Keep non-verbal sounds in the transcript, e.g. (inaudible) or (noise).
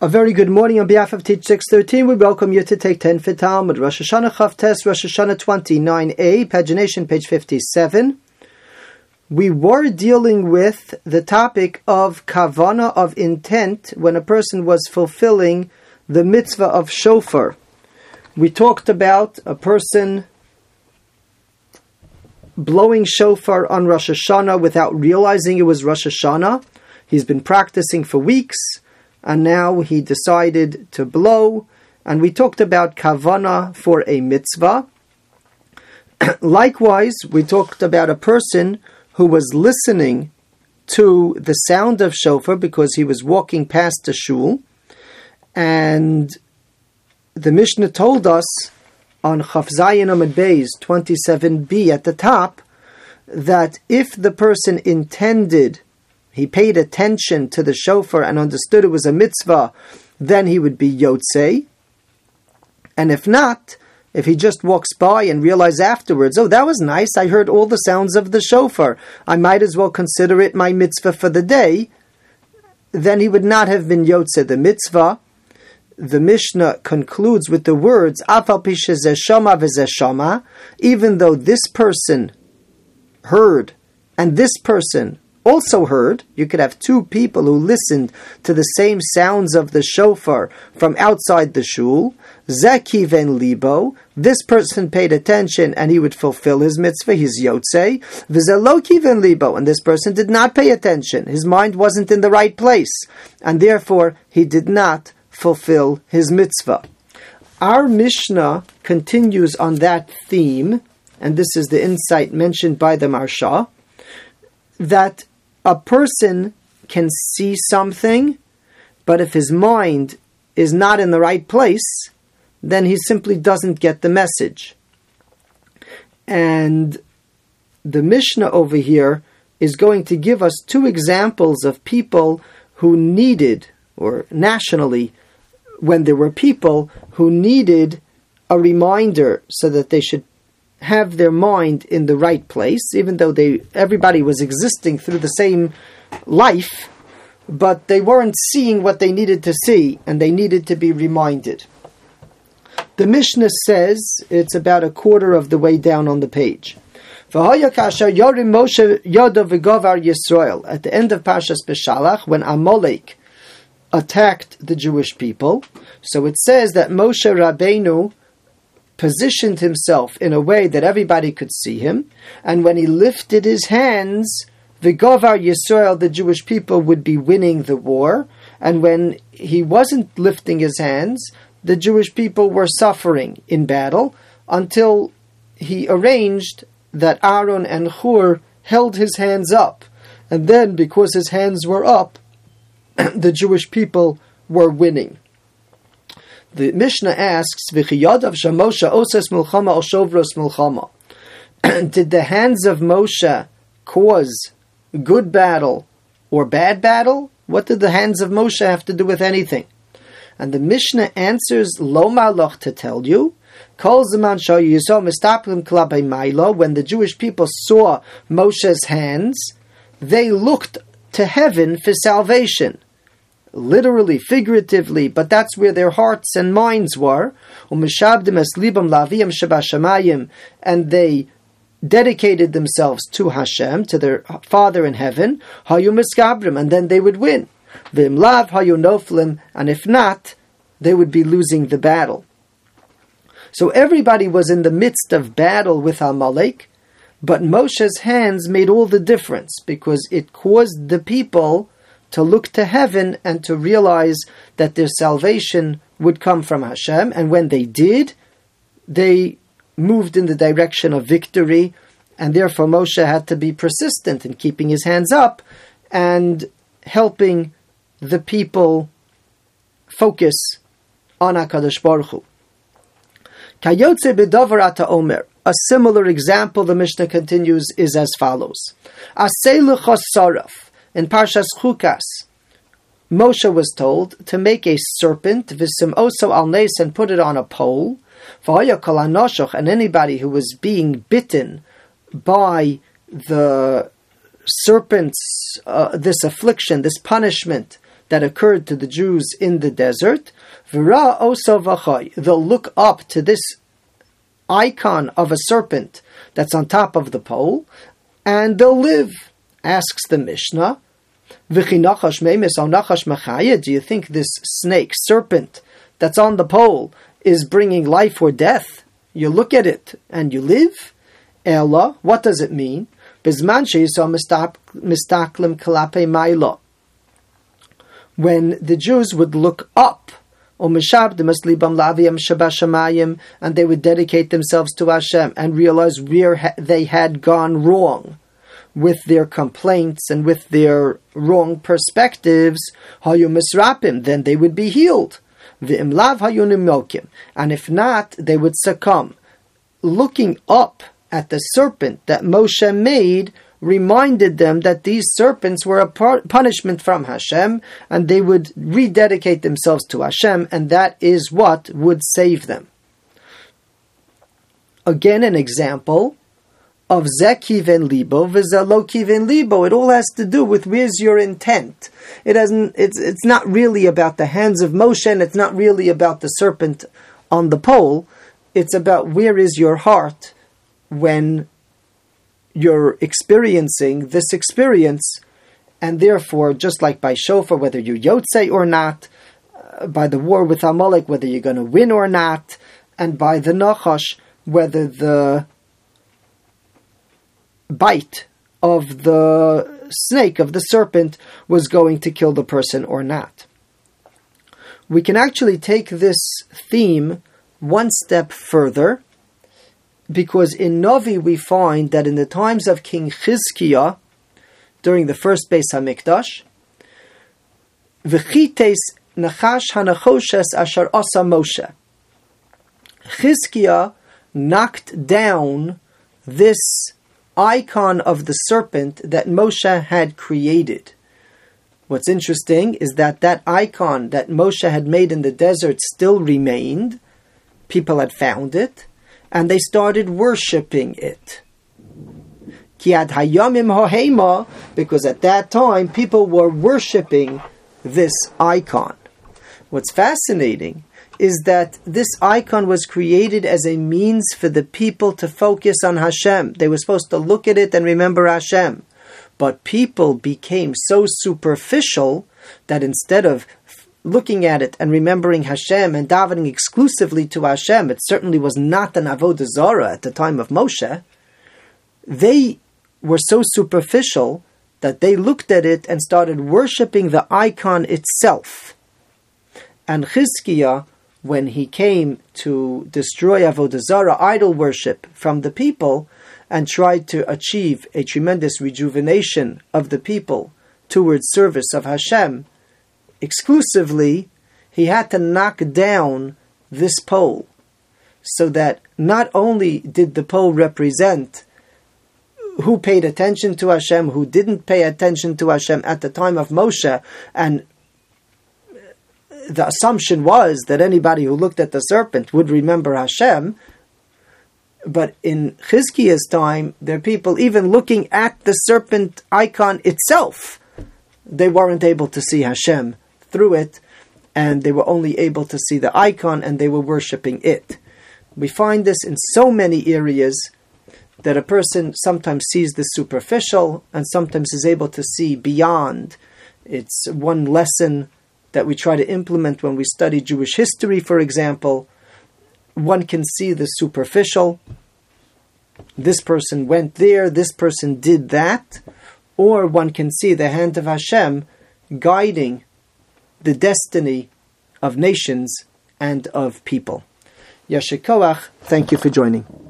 A very good morning on behalf of Teach 613. We welcome you to take 10 for Talmud. Rosh Hashanah Chaf Tes, Rosh Hashanah 29a, pagination page 57. We were dealing with the topic of kavana, of intent, when a person was fulfilling the mitzvah of shofar. We talked about a person blowing shofar on Rosh Hashanah without realizing it was Rosh Hashanah. He's been practicing for weeks and now he decided to blow. And we talked about kavana for a mitzvah. (clears throat) Likewise, we talked about a person who was listening to the sound of shofar because he was walking past the shul, and the Mishnah told us on Chaf Zayin Amud Beis 27b at the top that if the person intended he paid attention to the shofar and understood it was a mitzvah, then he would be Yotze. And if not, if he just walks by and realizes afterwards, oh, that was nice, I heard all the sounds of the shofar, I might as well consider it my mitzvah for the day, then he would not have been Yotze the mitzvah. The Mishnah concludes with the words, even though this person heard and this person also heard, you could have two people who listened to the same sounds of the shofar from outside the shul. Zekiven libo, this person paid attention and he would fulfill his mitzvah, his yotze. Vizelokiven libo, and this person did not pay attention. His mind wasn't in the right place, and therefore he did not fulfill his mitzvah. Our Mishnah continues on that theme, and this is the insight mentioned by the Maharsha, that a person can see something, but if his mind is not in the right place, then he simply doesn't get the message. And the Mishnah over here is going to give us two examples of people who needed, or nationally, when there were people who needed a reminder so that they should have their mind in the right place, even though they everybody was existing through the same life, but they weren't seeing what they needed to see, and they needed to be reminded. The Mishnah says it's about a quarter of the way down on the page. At the end of Pashas Beshalach, when Amalek attacked the Jewish people, so it says that Moshe Rabbeinu positioned himself in a way that everybody could see him, and when he lifted his hands, the Govar Yisrael, the Jewish people, would be winning the war, and when he wasn't lifting his hands, the Jewish people were suffering in battle until he arranged that Aaron and Hur held his hands up, and then because his hands were up, (clears throat) the Jewish people were winning. The Mishnah asks, "V'chiyadav shamosha oses milchama or shovros milchama." (clears throat) Did the hands of Moshe cause good battle or bad battle? What did the hands of Moshe have to do with anything? And the Mishnah answers, "Lo maloch to tell you." Calls the man Milo. When the Jewish people saw Moshe's hands, they looked to heaven for salvation literally, figuratively, but that's where their hearts and minds were. And they dedicated themselves to Hashem, to their Father in heaven, and then they would win. And if not, they would be losing the battle. So everybody was in the midst of battle with Amalek, but Moshe's hands made all the difference because it caused the people to look to heaven and to realize that their salvation would come from Hashem. And when they did, they moved in the direction of victory, and therefore Moshe had to be persistent in keeping his hands up and helping the people focus on Hakadosh Baruch Hu. Kayotze bedavar omer. A similar example, the Mishnah continues, is as follows: Asei saraf in Parshas Chukas, Moshe was told to make a serpent, visim oso al nes, and put it on a pole. And anybody who was being bitten by the serpent's, uh, this affliction, this punishment, that occurred to the Jews in the desert. They'll look up to this icon of a serpent that's on top of the pole, and they'll live. Asks the Mishnah. Do you think this snake, serpent, that's on the pole is bringing life or death? You look at it and you live? Ella, what does it mean? When the Jews would look up, and they would dedicate themselves to Hashem and realize where they had gone wrong with their complaints and with their wrong perspectives, then they would be healed. And if not, they would succumb. Looking up at the serpent that Moshe made reminded them that these serpents were a punishment from Hashem, and they would rededicate themselves to Hashem, and that is what would save them. Again, an example of zekiven libo v'zalokiven libo. It all has to do with where's your intent. It hasn't. It's it's not really about the hands of Moshe, and it's not really about the serpent on the pole. It's about where is your heart when you're experiencing this experience, and therefore, just like by shofar, whether you yotze or not, uh, by the war with Amalek, whether you're going to win or not, and by the nachash, whether the bite of the snake, of the serpent, was going to kill the person or not. We can actually take this theme one step further, because in Novi we find that in the times of King Chizkiah, during the first Beis Hamikdash, v'chites nachash hanachoshes asher asa Moshe. Chizkiah knocked down this icon of the serpent that Moshe had created. What's interesting is that that icon that Moshe had made in the desert still remained. People had found it, and they started worshipping it. Because at that time people were worshipping this icon. What's fascinating is that this icon was created as a means for the people to focus on Hashem. They were supposed to look at it and remember Hashem. But people became so superficial that instead of looking at it and remembering Hashem and davening exclusively to Hashem, it certainly was not an avodah zarah at the time of Moshe. They were so superficial that they looked at it and started worshipping the icon itself. And Chizkiah when he came to destroy Avodah Zarah, idol worship, from the people, and tried to achieve a tremendous rejuvenation of the people towards service of Hashem, exclusively, he had to knock down this pole, so that not only did the pole represent who paid attention to Hashem, who didn't pay attention to Hashem at the time of Moshe, and the assumption was that anybody who looked at the serpent would remember Hashem. But in Chizkiah's time, there are people even looking at the serpent icon itself. They weren't able to see Hashem through it, and they were only able to see the icon and they were worshipping it. We find this in so many areas that a person sometimes sees the superficial and sometimes is able to see beyond. It's one lesson that we try to implement when we study Jewish history, for example, one can see the superficial. This person went there, this person did that, or one can see the hand of Hashem guiding the destiny of nations and of people. Yasher koach, thank you for joining.